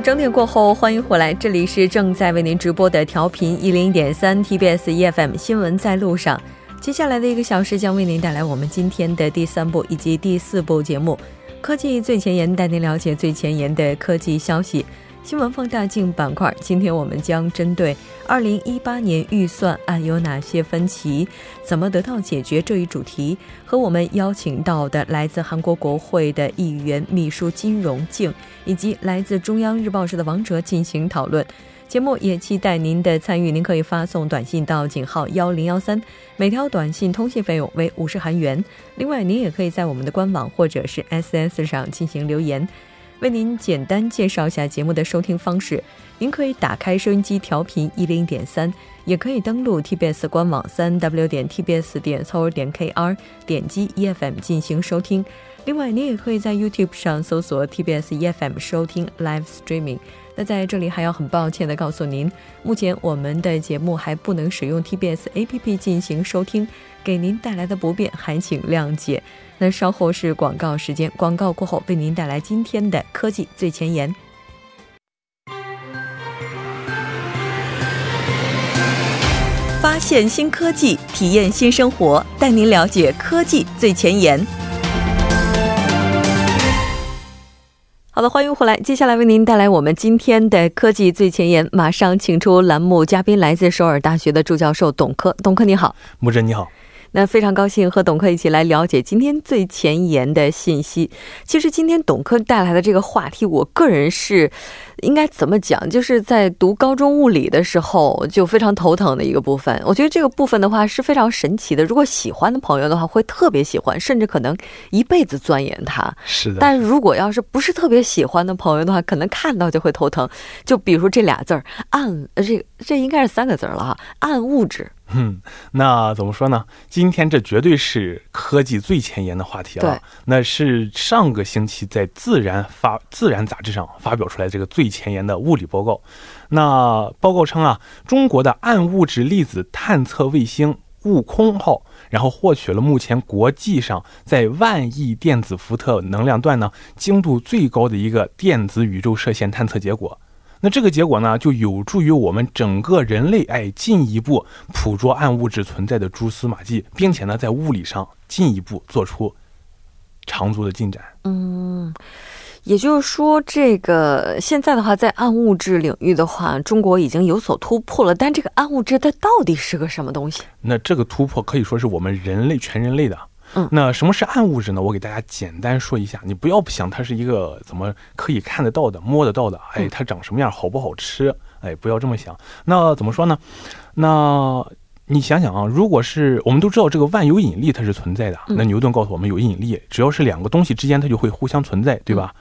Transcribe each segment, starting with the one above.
整点过后，欢迎回来，这里是正在为您直播的调频一零点三 TBS EFM 新闻在路上。接下来的一个小时将为您带来我们今天的第三部以及第四部节目《科技最前沿》，带您了解最前沿的科技消息。新闻放大镜板块，今天我们将针对二零一八年预算案有哪些分歧，怎么得到解决这一主题，和我们邀请到的来自韩国国会的议员秘书金荣静，以及来自中央日报社的王哲进行讨论。节目也期待您的参与，您可以发送短信到井号幺零幺三，每条短信通信费用为五十韩元。另外，您也可以在我们的官网或者是 S S 上进行留言。为您简单介绍一下节目的收听方式：您可以打开收音机调频一零点三，也可以登录 TBS 官网三 w 点 tbs 点 co 点 kr，点击 EFM 进行收听。另外，您也可以在 YouTube 上搜索 TBS EFM 收听 Live Streaming。那在这里还要很抱歉的告诉您，目前我们的节目还不能使用 TBS APP 进行收听，给您带来的不便还请谅解。那稍后是广告时间，广告过后为您带来今天的科技最前沿。发现新科技，体验新生活，带您了解科技最前沿。好的，欢迎回来，接下来为您带来我们今天的科技最前沿。马上请出栏目嘉宾，来自首尔大学的助教授董科。董科你好，木真你好。那非常高兴和董科一起来了解今天最前沿的信息。其实今天董科带来的这个话题，我个人是应该怎么讲？就是在读高中物理的时候就非常头疼的一个部分。我觉得这个部分的话是非常神奇的。如果喜欢的朋友的话，会特别喜欢，甚至可能一辈子钻研它。是的。但如果要是不是特别喜欢的朋友的话，可能看到就会头疼。就比如这俩字儿“暗”，这这应该是三个字儿了哈，“暗物质”。嗯，那怎么说呢？今天这绝对是科技最前沿的话题了。那是上个星期在《自然》发《自然》杂志上发表出来这个最前沿的物理报告。那报告称啊，中国的暗物质粒子探测卫星“悟空号”，然后获取了目前国际上在万亿电子伏特能量段呢精度最高的一个电子宇宙射线探测结果。那这个结果呢，就有助于我们整个人类哎进一步捕捉暗物质存在的蛛丝马迹，并且呢，在物理上进一步做出长足的进展。嗯，也就是说，这个现在的话，在暗物质领域的话，中国已经有所突破了。但这个暗物质它到底是个什么东西？那这个突破可以说是我们人类全人类的。嗯，那什么是暗物质呢？我给大家简单说一下，你不要想它是一个怎么可以看得到的、摸得到的，哎，它长什么样，好不好吃？哎，不要这么想。那怎么说呢？那。你想想啊，如果是我们都知道这个万有引力它是存在的，那牛顿告诉我们有引力，只要是两个东西之间，它就会互相存在，对吧？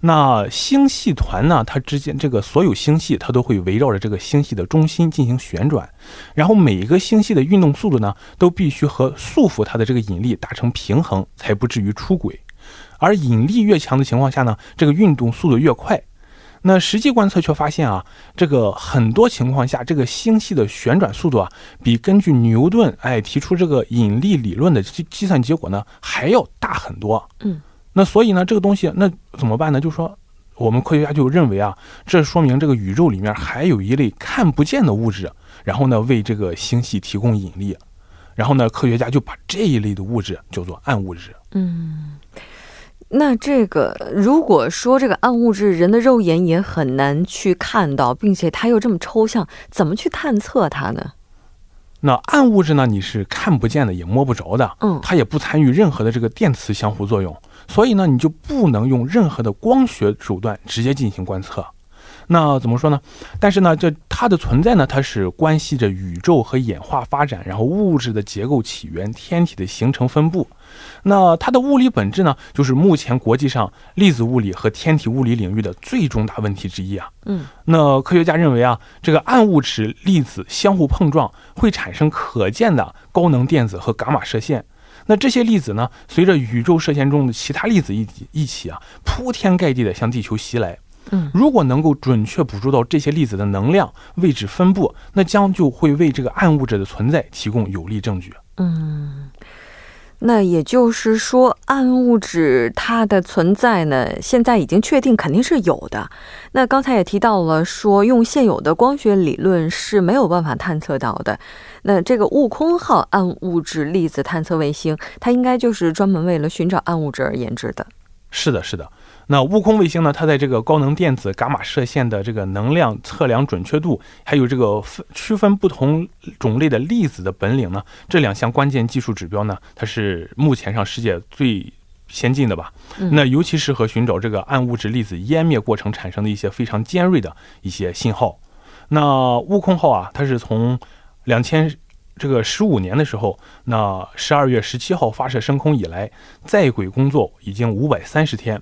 那星系团呢，它之间这个所有星系它都会围绕着这个星系的中心进行旋转，然后每一个星系的运动速度呢，都必须和束缚它的这个引力达成平衡，才不至于出轨。而引力越强的情况下呢，这个运动速度越快。那实际观测却发现啊，这个很多情况下，这个星系的旋转速度啊，比根据牛顿哎提出这个引力理论的计计算结果呢还要大很多。嗯，那所以呢，这个东西那怎么办呢？就说我们科学家就认为啊，这说明这个宇宙里面还有一类看不见的物质，然后呢为这个星系提供引力，然后呢科学家就把这一类的物质叫做暗物质。嗯。那这个，如果说这个暗物质，人的肉眼也很难去看到，并且它又这么抽象，怎么去探测它呢？那暗物质呢？你是看不见的，也摸不着的，嗯，它也不参与任何的这个电磁相互作用，所以呢，你就不能用任何的光学手段直接进行观测。那怎么说呢？但是呢，这它的存在呢，它是关系着宇宙和演化发展，然后物质的结构起源、天体的形成分布。那它的物理本质呢，就是目前国际上粒子物理和天体物理领域的最重大问题之一啊。嗯，那科学家认为啊，这个暗物质粒子相互碰撞会产生可见的高能电子和伽马射线。那这些粒子呢，随着宇宙射线中的其他粒子一起一起啊，铺天盖地的向地球袭来。嗯，如果能够准确捕捉到这些粒子的能量位置分布，那将就会为这个暗物质的存在提供有力证据。嗯。那也就是说，暗物质它的存在呢，现在已经确定肯定是有的。那刚才也提到了，说用现有的光学理论是没有办法探测到的。那这个悟空号暗物质粒子探测卫星，它应该就是专门为了寻找暗物质而研制的。是的，是的。那悟空卫星呢？它在这个高能电子伽马射线的这个能量测量准确度，还有这个分区分不同种类的粒子的本领呢，这两项关键技术指标呢，它是目前上世界最先进的吧？那尤其适合寻找这个暗物质粒子湮灭过程产生的一些非常尖锐的一些信号。那悟空号啊，它是从两千这个十五年的时候，那十二月十七号发射升空以来，在轨工作已经五百三十天。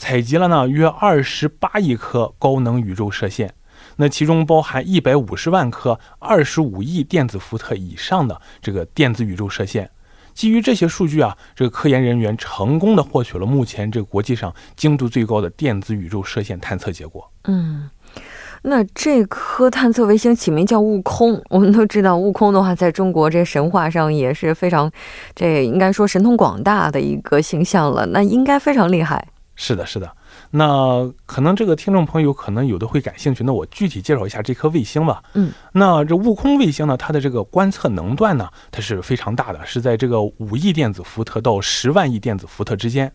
采集了呢约二十八亿颗高能宇宙射线，那其中包含一百五十万颗二十五亿电子伏特以上的这个电子宇宙射线。基于这些数据啊，这个科研人员成功的获取了目前这个国际上精度最高的电子宇宙射线探测结果。嗯，那这颗探测卫星起名叫悟空，我们都知道悟空的话，在中国这神话上也是非常，这应该说神通广大的一个形象了。那应该非常厉害。是的，是的，那可能这个听众朋友可能有的会感兴趣，那我具体介绍一下这颗卫星吧。嗯，那这悟空卫星呢，它的这个观测能段呢，它是非常大的，是在这个五亿电子伏特到十万亿电子伏特之间。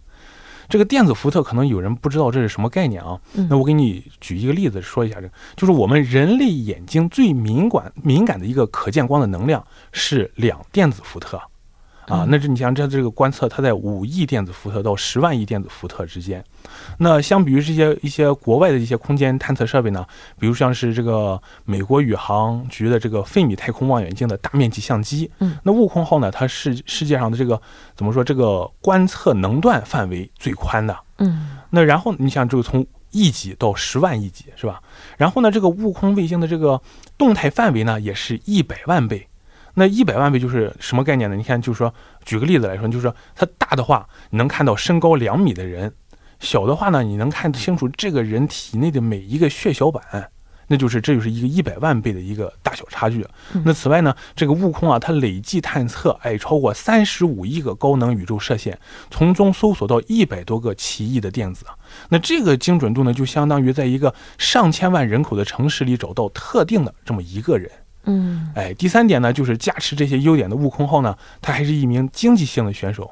这个电子伏特可能有人不知道这是什么概念啊？那我给你举一个例子说一下，这就是我们人类眼睛最敏感敏感的一个可见光的能量是两电子伏特。啊，那这你像这这个观测，它在五亿电子伏特到十万亿电子伏特之间。那相比于这些一些国外的一些空间探测设备呢，比如像是这个美国宇航局的这个费米太空望远镜的大面积相机，嗯，那悟空号呢，它是世界上的这个怎么说这个观测能段范围最宽的，嗯，那然后你想这个从亿级到十万亿级是吧？然后呢，这个悟空卫星的这个动态范围呢，也是一百万倍。那一百万倍就是什么概念呢？你看，就是说，举个例子来说，就是说，它大的话，你能看到身高两米的人；小的话呢，你能看清楚这个人体内的每一个血小板。那就是，这就是一个一百万倍的一个大小差距。那此外呢，这个悟空啊，它累计探测哎超过三十五亿个高能宇宙射线，从中搜索到一百多个奇异的电子。那这个精准度呢，就相当于在一个上千万人口的城市里找到特定的这么一个人。嗯，哎，第三点呢，就是加持这些优点的悟空后呢，他还是一名经济性的选手。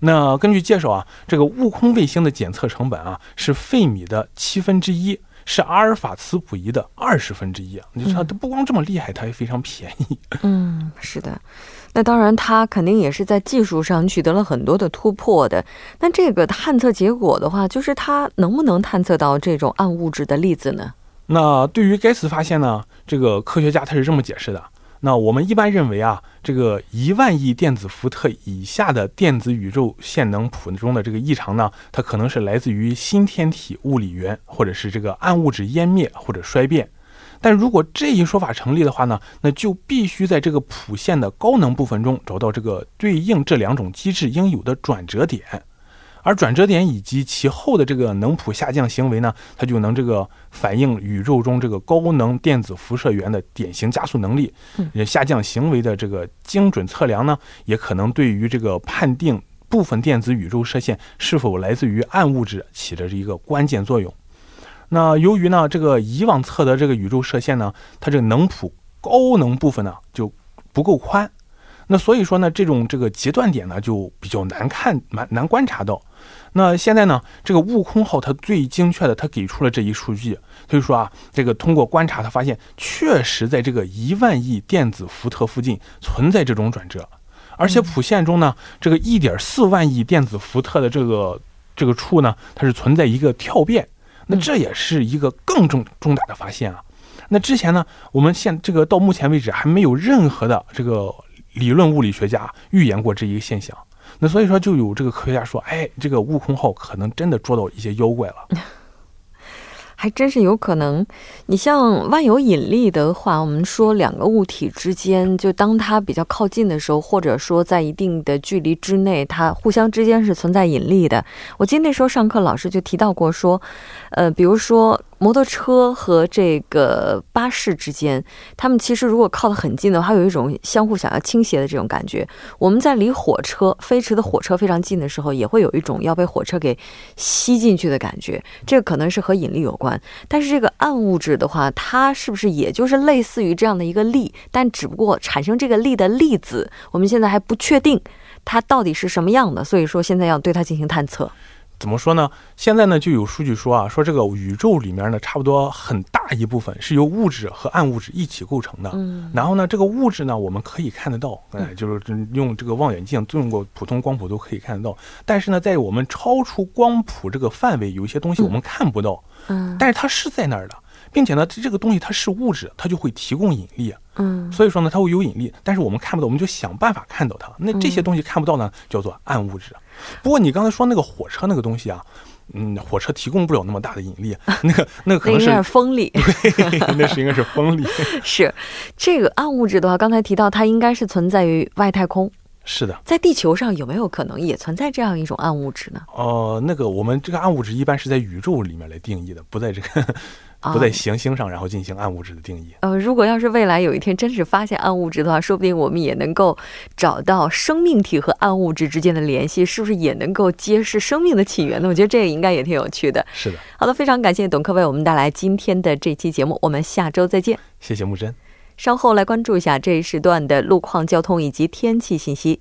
那根据介绍啊，这个悟空卫星的检测成本啊是费米的七分之一，是阿尔法磁谱仪的二十分之一啊。你说它不光这么厉害，它还非常便宜。嗯，是的。那当然，它肯定也是在技术上取得了很多的突破的。那这个探测结果的话，就是它能不能探测到这种暗物质的粒子呢？那对于该次发现呢，这个科学家他是这么解释的。那我们一般认为啊，这个一万亿电子伏特以下的电子宇宙线能谱中的这个异常呢，它可能是来自于新天体物理源，或者是这个暗物质湮灭或者衰变。但如果这一说法成立的话呢，那就必须在这个谱线的高能部分中找到这个对应这两种机制应有的转折点。而转折点以及其后的这个能谱下降行为呢，它就能这个反映宇宙中这个高能电子辐射源的典型加速能力。嗯，下降行为的这个精准测量呢，也可能对于这个判定部分电子宇宙射线是否来自于暗物质起着一个关键作用。那由于呢，这个以往测得这个宇宙射线呢，它这个能谱高能部分呢就不够宽，那所以说呢，这种这个截断点呢就比较难看、难难观察到。那现在呢？这个悟空号它最精确的，它给出了这一数据。所以说啊，这个通过观察，它发现确实在这个一万亿电子伏特附近存在这种转折，而且谱线中呢，这个一点四万亿电子伏特的这个这个处呢，它是存在一个跳变。那这也是一个更重重大的发现啊。那之前呢，我们现这个到目前为止还没有任何的这个理论物理学家预言过这一个现象。那所以说，就有这个科学家说，哎，这个悟空号可能真的捉到一些妖怪了，还真是有可能。你像万有引力的话，我们说两个物体之间，就当它比较靠近的时候，或者说在一定的距离之内，它互相之间是存在引力的。我记得那时候上课老师就提到过，说，呃，比如说摩托车和这个巴士之间，他们其实如果靠得很近的话，有一种相互想要倾斜的这种感觉。我们在离火车飞驰的火车非常近的时候，也会有一种要被火车给吸进去的感觉。这个可能是和引力有关。但是这个暗物质的话，它是不是也就是类似于这样的一个力？但只不过产生这个力的粒子，我们现在还不确定它到底是什么样的。所以说，现在要对它进行探测。怎么说呢？现在呢就有数据说啊，说这个宇宙里面呢，差不多很大一部分是由物质和暗物质一起构成的。嗯，然后呢，这个物质呢，我们可以看得到，哎，就是用这个望远镜，用过普通光谱都可以看得到。但是呢，在我们超出光谱这个范围，有一些东西我们看不到。嗯，但是它是在那儿的。并且呢，这个东西它是物质，它就会提供引力。嗯，所以说呢，它会有引力，但是我们看不到，我们就想办法看到它。那这些东西看不到呢，叫做暗物质。不过你刚才说那个火车那个东西啊，嗯，火车提供不了那么大的引力，那个那个可能是风力，那是应该是风力。是这个暗物质的话，刚才提到它应该是存在于外太空。是的，在地球上有没有可能也存在这样一种暗物质呢？哦，那个我们这个暗物质一般是在宇宙里面来定义的，不在这个。不在行星上，然后进行暗物质的定义。呃，如果要是未来有一天真是发现暗物质的话，说不定我们也能够找到生命体和暗物质之间的联系，是不是也能够揭示生命的起源呢？我觉得这个应该也挺有趣的。是的。好的，非常感谢董科为我们带来今天的这期节目，我们下周再见。谢谢木真。稍后来关注一下这一时段的路况、交通以及天气信息。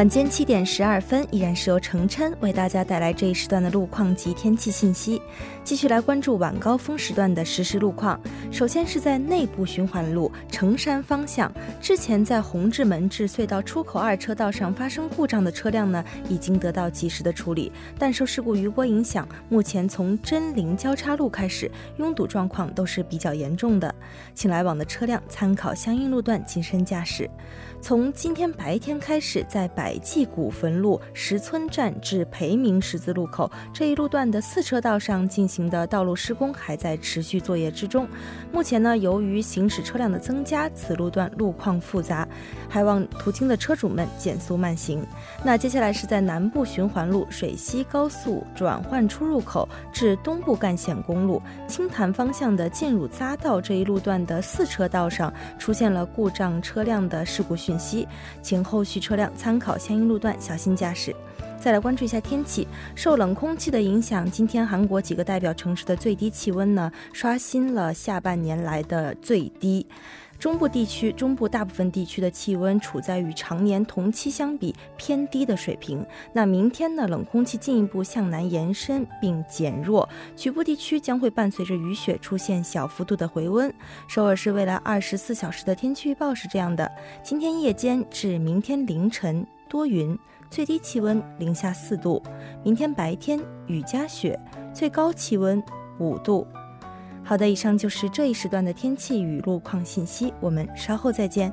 晚间七点十二分，依然是由程琛为大家带来这一时段的路况及天气信息。继续来关注晚高峰时段的实时路况。首先是在内部循环路城山方向，之前在红志门至隧道出口二车道上发生故障的车辆呢，已经得到及时的处理，但受事故余波影响，目前从真灵交叉路开始，拥堵状况都是比较严重的，请来往的车辆参考相应路段谨慎驾驶。从今天白天开始，在百济古坟路石村站至培明十字路口这一路段的四车道上进行的道路施工还在持续作业之中。目前呢，由于行驶车辆的增加，此路段路况复杂，还望途经的车主们减速慢行。那接下来是在南部循环路水西高速转换出入口至东部干线公路青潭方向的进入匝道这一路段的四车道上出现了故障车辆的事故讯息，请后续车辆参考相应路段小心驾驶。再来关注一下天气，受冷空气的影响，今天韩国几个代表城市的最低气温呢刷新了下半年来的最低。中部地区、中部大部分地区的气温处在与常年同期相比偏低的水平。那明天呢，冷空气进一步向南延伸并减弱，局部地区将会伴随着雨雪出现小幅度的回温。首尔市未来二十四小时的天气预报是这样的：今天夜间至明天凌晨多云，最低气温零下四度；明天白天雨夹雪，最高气温五度。好的，以上就是这一时段的天气与路况信息，我们稍后再见。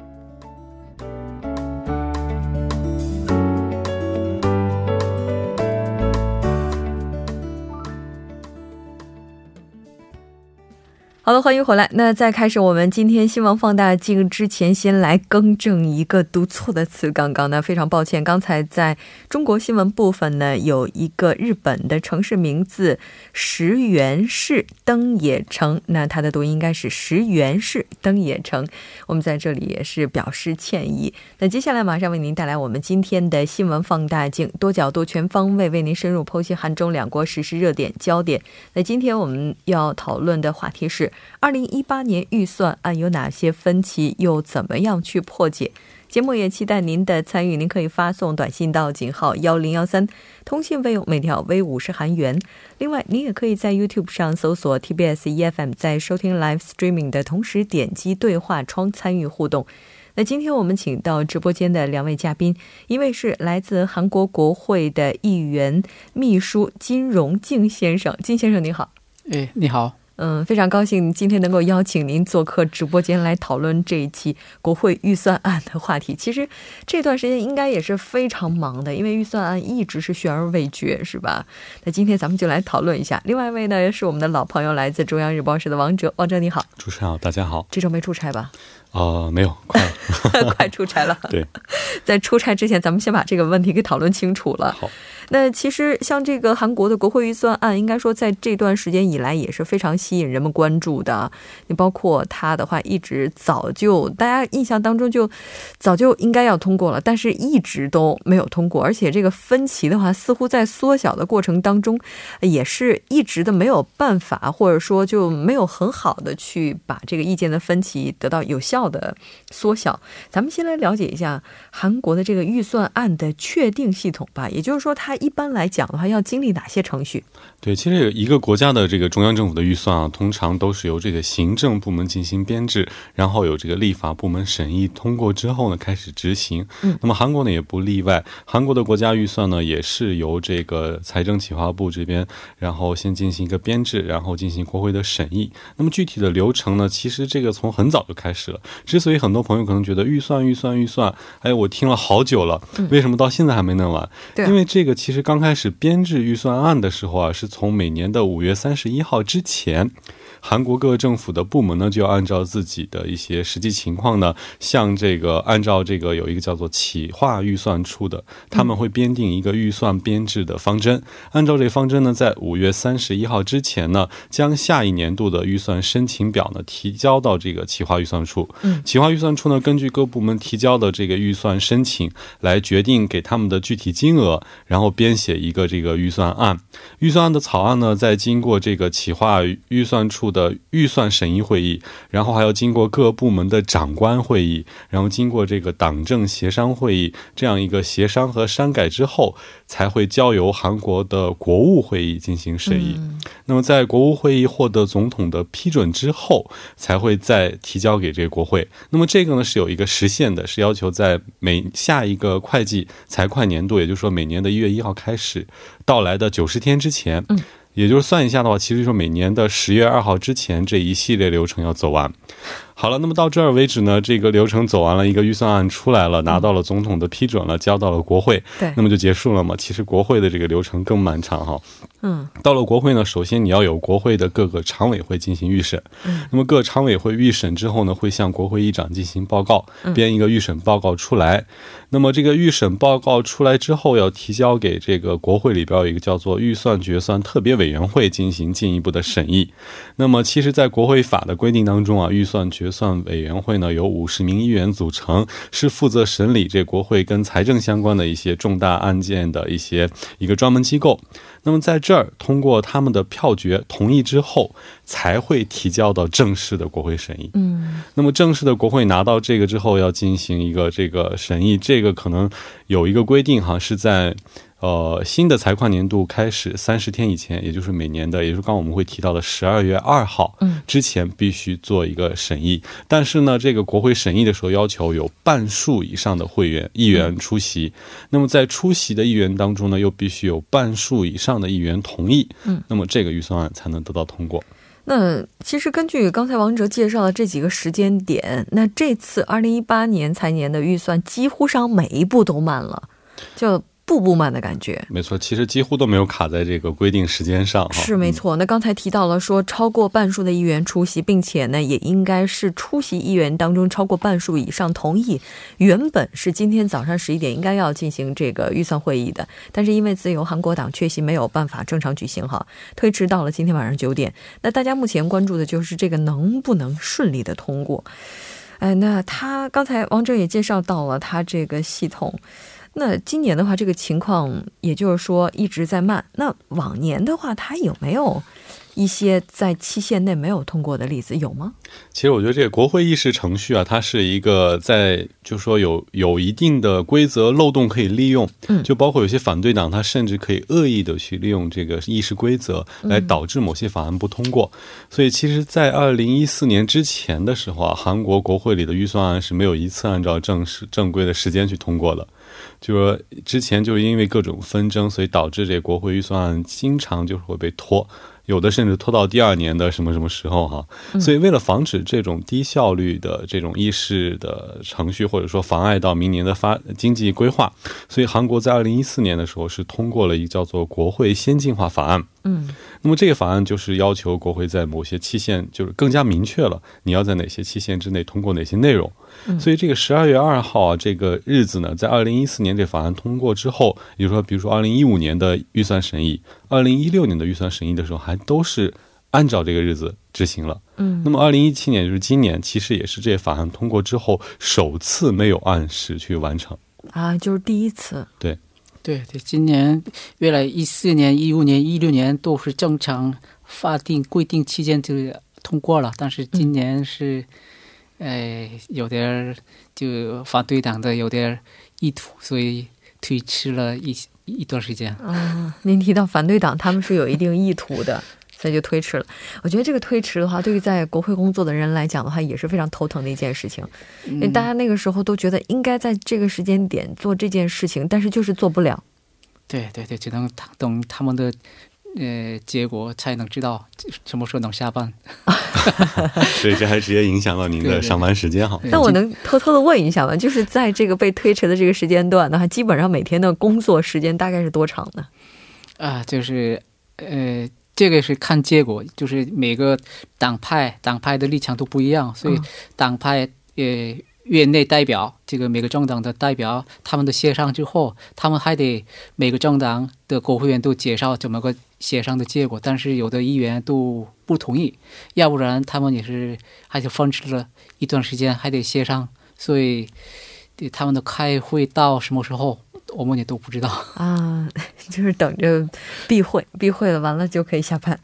好了，欢迎回来。那在开始我们今天新闻放大镜之前，先来更正一个读错的词。刚刚呢，非常抱歉，刚才在中国新闻部分呢，有一个日本的城市名字石原市登野城，那它的读音应该是石原市登野城。我们在这里也是表示歉意。那接下来马上为您带来我们今天的新闻放大镜，多角度、全方位为您深入剖析韩中两国实时热点焦点。那今天我们要讨论的话题是。二零一八年预算案有哪些分歧？又怎么样去破解？节目也期待您的参与，您可以发送短信到井号幺零幺三，通信费用每条为五十韩元。另外，您也可以在 YouTube 上搜索 TBS EFM，在收听 Live Streaming 的同时点击对话窗参与互动。那今天我们请到直播间的两位嘉宾，一位是来自韩国国会的议员秘书金荣敬先生，金先生你好。哎，你好。嗯，非常高兴今天能够邀请您做客直播间来讨论这一期国会预算案的话题。其实这段时间应该也是非常忙的，因为预算案一直是悬而未决，是吧？那今天咱们就来讨论一下。另外一位呢是我们的老朋友，来自中央日报社的王哲。王哲你好，主持人好，大家好。这周没出差吧？呃，没有，快 快出差了。对，在出差之前，咱们先把这个问题给讨论清楚了。好。那其实像这个韩国的国会预算案，应该说在这段时间以来也是非常吸引人们关注的。你包括它的话，一直早就大家印象当中就早就应该要通过了，但是一直都没有通过。而且这个分歧的话，似乎在缩小的过程当中，也是一直的没有办法，或者说就没有很好的去把这个意见的分歧得到有效的缩小。咱们先来了解一下韩国的这个预算案的确定系统吧，也就是说它。一般来讲的话，要经历哪些程序？对，其实一个国家的这个中央政府的预算啊，通常都是由这个行政部门进行编制，然后有这个立法部门审议通过之后呢，开始执行。嗯，那么韩国呢也不例外，韩国的国家预算呢也是由这个财政企划部这边，然后先进行一个编制，然后进行国会的审议。那么具体的流程呢，其实这个从很早就开始了。之所以很多朋友可能觉得预算预算预算，哎，我听了好久了，为什么到现在还没弄完？对，因为这个。其其实刚开始编制预算案的时候啊，是从每年的五月三十一号之前。韩国各个政府的部门呢，就要按照自己的一些实际情况呢，向这个按照这个有一个叫做企划预算处的，他们会编定一个预算编制的方针。按照这个方针呢，在五月三十一号之前呢，将下一年度的预算申请表呢提交到这个企划预算处。嗯，企划预算处呢，根据各部门提交的这个预算申请来决定给他们的具体金额，然后编写一个这个预算案。预算案的草案呢，在经过这个企划预算处。的预算审议会议，然后还要经过各部门的长官会议，然后经过这个党政协商会议这样一个协商和删改之后，才会交由韩国的国务会议进行审议。那么在国务会议获得总统的批准之后，才会再提交给这个国会。那么这个呢是有一个时限的，是要求在每下一个会计财会年度，也就是说每年的一月一号开始到来的九十天之前。也就是算一下的话，其实说每年的十月二号之前这一系列流程要走完。好了，那么到这儿为止呢，这个流程走完了，一个预算案出来了，拿到了总统的批准了，交到了国会，对，那么就结束了嘛。其实国会的这个流程更漫长哈。嗯，到了国会呢，首先你要有国会的各个常委会进行预审。嗯，那么各常委会预审之后呢，会向国会议长进行报告，编一个预审报告出来。那么这个预审报告出来之后，要提交给这个国会里边有一个叫做预算决算特别委员会进行进一步的审议。那么其实，在国会法的规定当中啊，预算决算委员会呢由五十名议员组成，是负责审理这国会跟财政相关的一些重大案件的一些一个专门机构。那么在这儿通过他们的票决同意之后，才会提交到正式的国会审议。嗯，那么正式的国会拿到这个之后，要进行一个这个审议，这个可能有一个规定哈，是在。呃，新的财会年度开始三十天以前，也就是每年的，也就是刚我们会提到的十二月二号，嗯，之前必须做一个审议。但是呢，这个国会审议的时候要求有半数以上的会员议员出席。那么在出席的议员当中呢，又必须有半数以上的议员同意，嗯，那么这个预算案才能得到通过。那其实根据刚才王哲介绍的这几个时间点，那这次二零一八年财年的预算几乎上每一步都慢了，就。步步慢的感觉，没错，其实几乎都没有卡在这个规定时间上。是没错。那刚才提到了说，超过半数的议员出席，并且呢，也应该是出席议员当中超过半数以上同意。原本是今天早上十一点应该要进行这个预算会议的，但是因为自由韩国党缺席，没有办法正常举行哈，推迟到了今天晚上九点。那大家目前关注的就是这个能不能顺利的通过？哎，那他刚才王哲也介绍到了他这个系统。那今年的话，这个情况也就是说一直在慢。那往年的话，它有没有一些在期限内没有通过的例子？有吗？其实我觉得这个国会议事程序啊，它是一个在就是说有有一定的规则漏洞可以利用。嗯，就包括有些反对党，他甚至可以恶意的去利用这个议事规则来导致某些法案不通过。所以，其实，在二零一四年之前的时候啊，韩国国会里的预算案是没有一次按照正式正规的时间去通过的。就说之前就是因为各种纷争，所以导致这国会预算案经常就是会被拖。有的甚至拖到第二年的什么什么时候哈，所以为了防止这种低效率的这种议事的程序，或者说妨碍到明年的发经济规划，所以韩国在二零一四年的时候是通过了一个叫做国会先进化法案。嗯，那么这个法案就是要求国会在某些期限，就是更加明确了你要在哪些期限之内通过哪些内容。所以这个十二月二号啊，这个日子呢，在二零一四年这法案通过之后，也就是说，比如说二零一五年的预算审议，二零一六年的预算审议的时候，还都是按照这个日子执行了。嗯，那么二零一七年就是今年，其实也是这法案通过之后首次没有按时去完成啊，就是第一次。对，对对，今年原来一四年、一五年、一六年都是正常法定规定期间就通过了，但是今年是。哎，有点就反对党的有点意图，所以推迟了一一段时间。啊，您提到反对党，他们是有一定意图的，所以就推迟了。我觉得这个推迟的话，对于在国会工作的人来讲的话，也是非常头疼的一件事情。因为大家那个时候都觉得应该在这个时间点做这件事情，但是就是做不了。对对对，只能等他们的。呃，结果才能知道什么时候能下班，所以这还直接影响了您的上班时间哈。那我能偷偷的问一下吗？就是在这个被推迟的这个时间段的话，基本上每天的工作时间大概是多长呢？啊，就是呃，这个是看结果，就是每个党派党派的立场都不一样，所以党派呃。院内代表，这个每个政党的代表，他们的协商之后，他们还得每个政党的国会议员都介绍怎么个协商的结果。但是有的议员都不同意，要不然他们也是还是分迟了一段时间，还得协商。所以他们的开会到什么时候？我们也都不知道啊，就是等着闭会，闭会了完了就可以下班。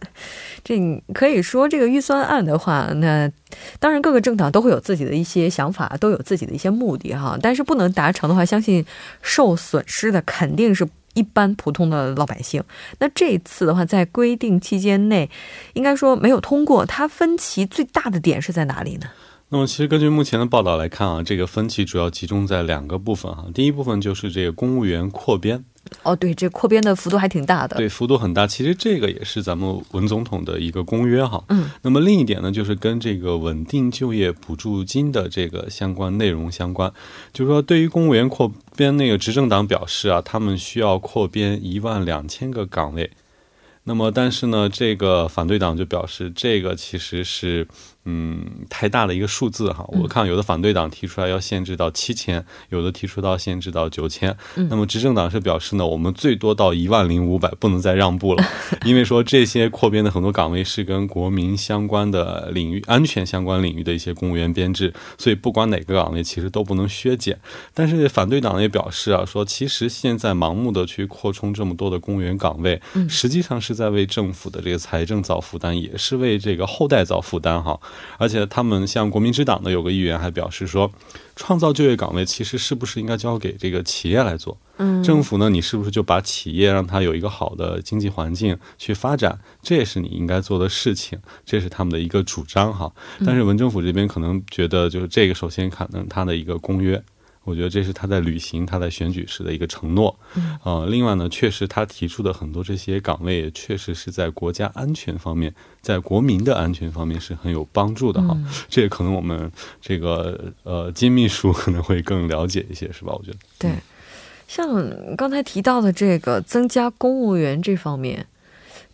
这可以说这个预算案的话，那当然各个政党都会有自己的一些想法，都有自己的一些目的哈。但是不能达成的话，相信受损失的肯定是一般普通的老百姓。那这次的话，在规定期间内，应该说没有通过，它分歧最大的点是在哪里呢？那么，其实根据目前的报道来看啊，这个分歧主要集中在两个部分啊。第一部分就是这个公务员扩编。哦，对，这扩编的幅度还挺大的。对，幅度很大。其实这个也是咱们文总统的一个公约哈。嗯。那么另一点呢，就是跟这个稳定就业补助金的这个相关内容相关，就是说对于公务员扩编，那个执政党表示啊，他们需要扩编一万两千个岗位。那么，但是呢，这个反对党就表示，这个其实是。嗯，太大的一个数字哈，我看有的反对党提出来要限制到七千，有的提出到限制到九千。那么执政党是表示呢，我们最多到一万零五百，不能再让步了，因为说这些扩编的很多岗位是跟国民相关的领域、安全相关领域的一些公务员编制，所以不管哪个岗位其实都不能削减。但是反对党也表示啊，说其实现在盲目的去扩充这么多的公务员岗位，实际上是在为政府的这个财政造负担，也是为这个后代造负担哈。而且他们像国民之党的有个议员还表示说，创造就业岗位其实是不是应该交给这个企业来做？嗯，政府呢，你是不是就把企业让它有一个好的经济环境去发展？这也是你应该做的事情，这是他们的一个主张哈。但是文政府这边可能觉得，就是这个首先可能他的一个公约。我觉得这是他在履行他在选举时的一个承诺，呃，另外呢，确实他提出的很多这些岗位，确实是在国家安全方面，在国民的安全方面是很有帮助的哈。这也可能我们这个呃金秘书可能会更了解一些，是吧？我觉得对，像刚才提到的这个增加公务员这方面，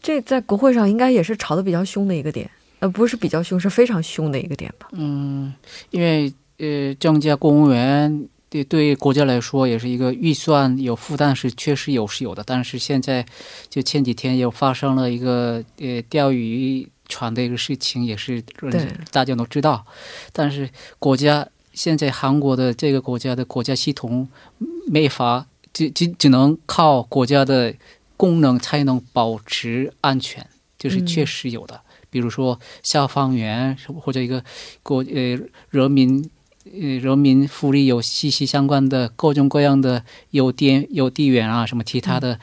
这在国会上应该也是吵得比较凶的一个点，呃，不是比较凶，是非常凶的一个点吧？嗯，因为呃，增加公务员。对，对国家来说也是一个预算有负担是确实有是有的，但是现在就前几天又发生了一个呃钓鱼船的一个事情，也是大家都知道。但是国家现在韩国的这个国家的国家系统没法，只只只能靠国家的功能才能保持安全，就是确实有的，比如说消防员或者一个国呃人民。呃，人民福利有息息相关的各种各样的邮电、邮递员啊，什么其他的，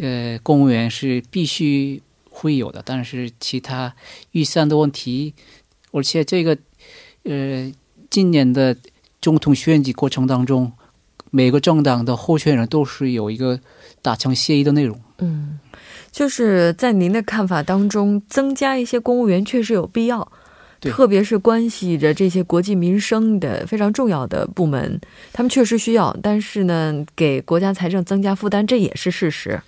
呃，公务员是必须会有的。但是其他预算的问题，而且这个，呃，今年的总统选举过程当中，每个政党的候选人都是有一个达成协议的内容。嗯，就是在您的看法当中，增加一些公务员确实有必要，特别是关系着这些国计民生的非常重要的部门，他们确实需要。但是呢，给国家财政增加负担，这也是事实。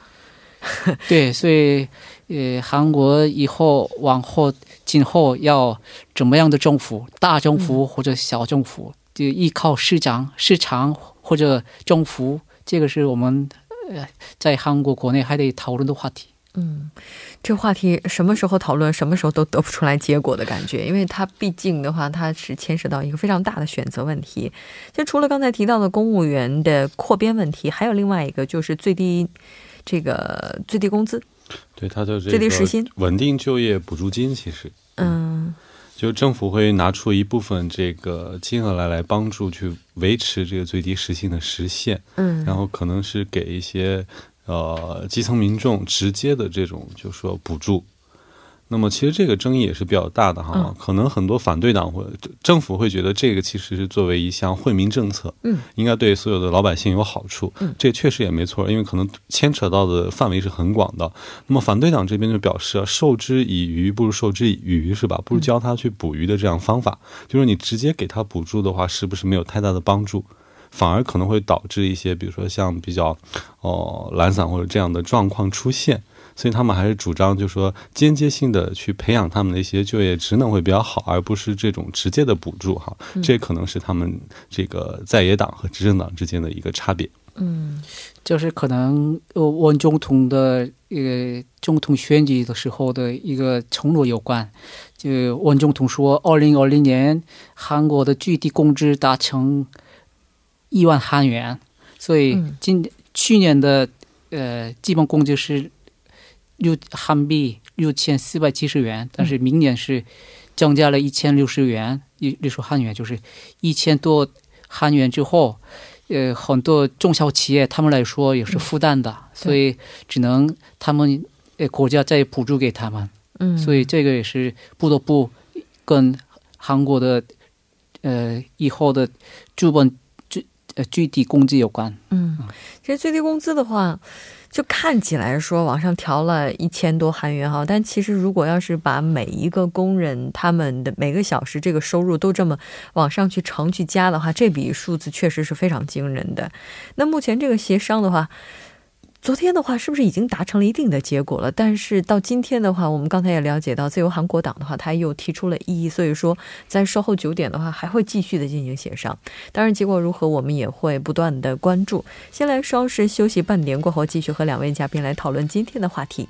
对，所以呃，韩国以后往后今后要怎么样的政府，大政府或者小政府，就依靠市长、市场或者政府，这个是我们。呃，在韩国国内还得讨论的话题。嗯，这话题什么时候讨论，什么时候都得不出来结果的感觉，因为它毕竟的话，它是牵涉到一个非常大的选择问题。就除了刚才提到的公务员的扩编问题，还有另外一个就是最低这个最低工资，对它的最低时薪、稳定就业补助金，其实嗯。就政府会拿出一部分这个金额来，来帮助去维持这个最低时薪的实现，嗯，然后可能是给一些呃基层民众直接的这种，就说补助。那么其实这个争议也是比较大的哈，可能很多反对党或政府会觉得这个其实是作为一项惠民政策，嗯，应该对所有的老百姓有好处，嗯，这确实也没错，因为可能牵扯到的范围是很广的。那么反对党这边就表示，授之以鱼不如授之以渔，是吧？不如教他去捕鱼的这样方法，就是你直接给他补助的话，是不是没有太大的帮助，反而可能会导致一些，比如说像比较哦懒散或者这样的状况出现。所以他们还是主张，就是说间接性的去培养他们的一些就业职能会比较好，而不是这种直接的补助哈。这可能是他们这个在野党和执政党之间的一个差别。嗯，就是可能呃，文总统的一个总统选举的时候的一个承诺有关。就文总统说，二零二零年韩国的最低工资达成一万韩元，所以今去年的呃基本工资是。六韩币六千四百七十元，但是明年是增加了一千六十元，一六十韩元就是一千多韩元之后，呃，很多中小企业他们来说也是负担的，所以只能他们呃国家再补助给他们，嗯，所以这个也是不得不跟韩国的呃以后的资本最呃最低工资有关。嗯，其实最低工资的话。就看起来说往上调了一千多韩元哈，但其实如果要是把每一个工人他们的每个小时这个收入都这么往上去乘去加的话，这笔数字确实是非常惊人的。那目前这个协商的话。昨天的话，是不是已经达成了一定的结果了？但是到今天的话，我们刚才也了解到，自由韩国党的话，他又提出了异议，所以说在稍后九点的话，还会继续的进行协商。当然，结果如何，我们也会不断的关注。先来稍事休息半点过后，继续和两位嘉宾来讨论今天的话题。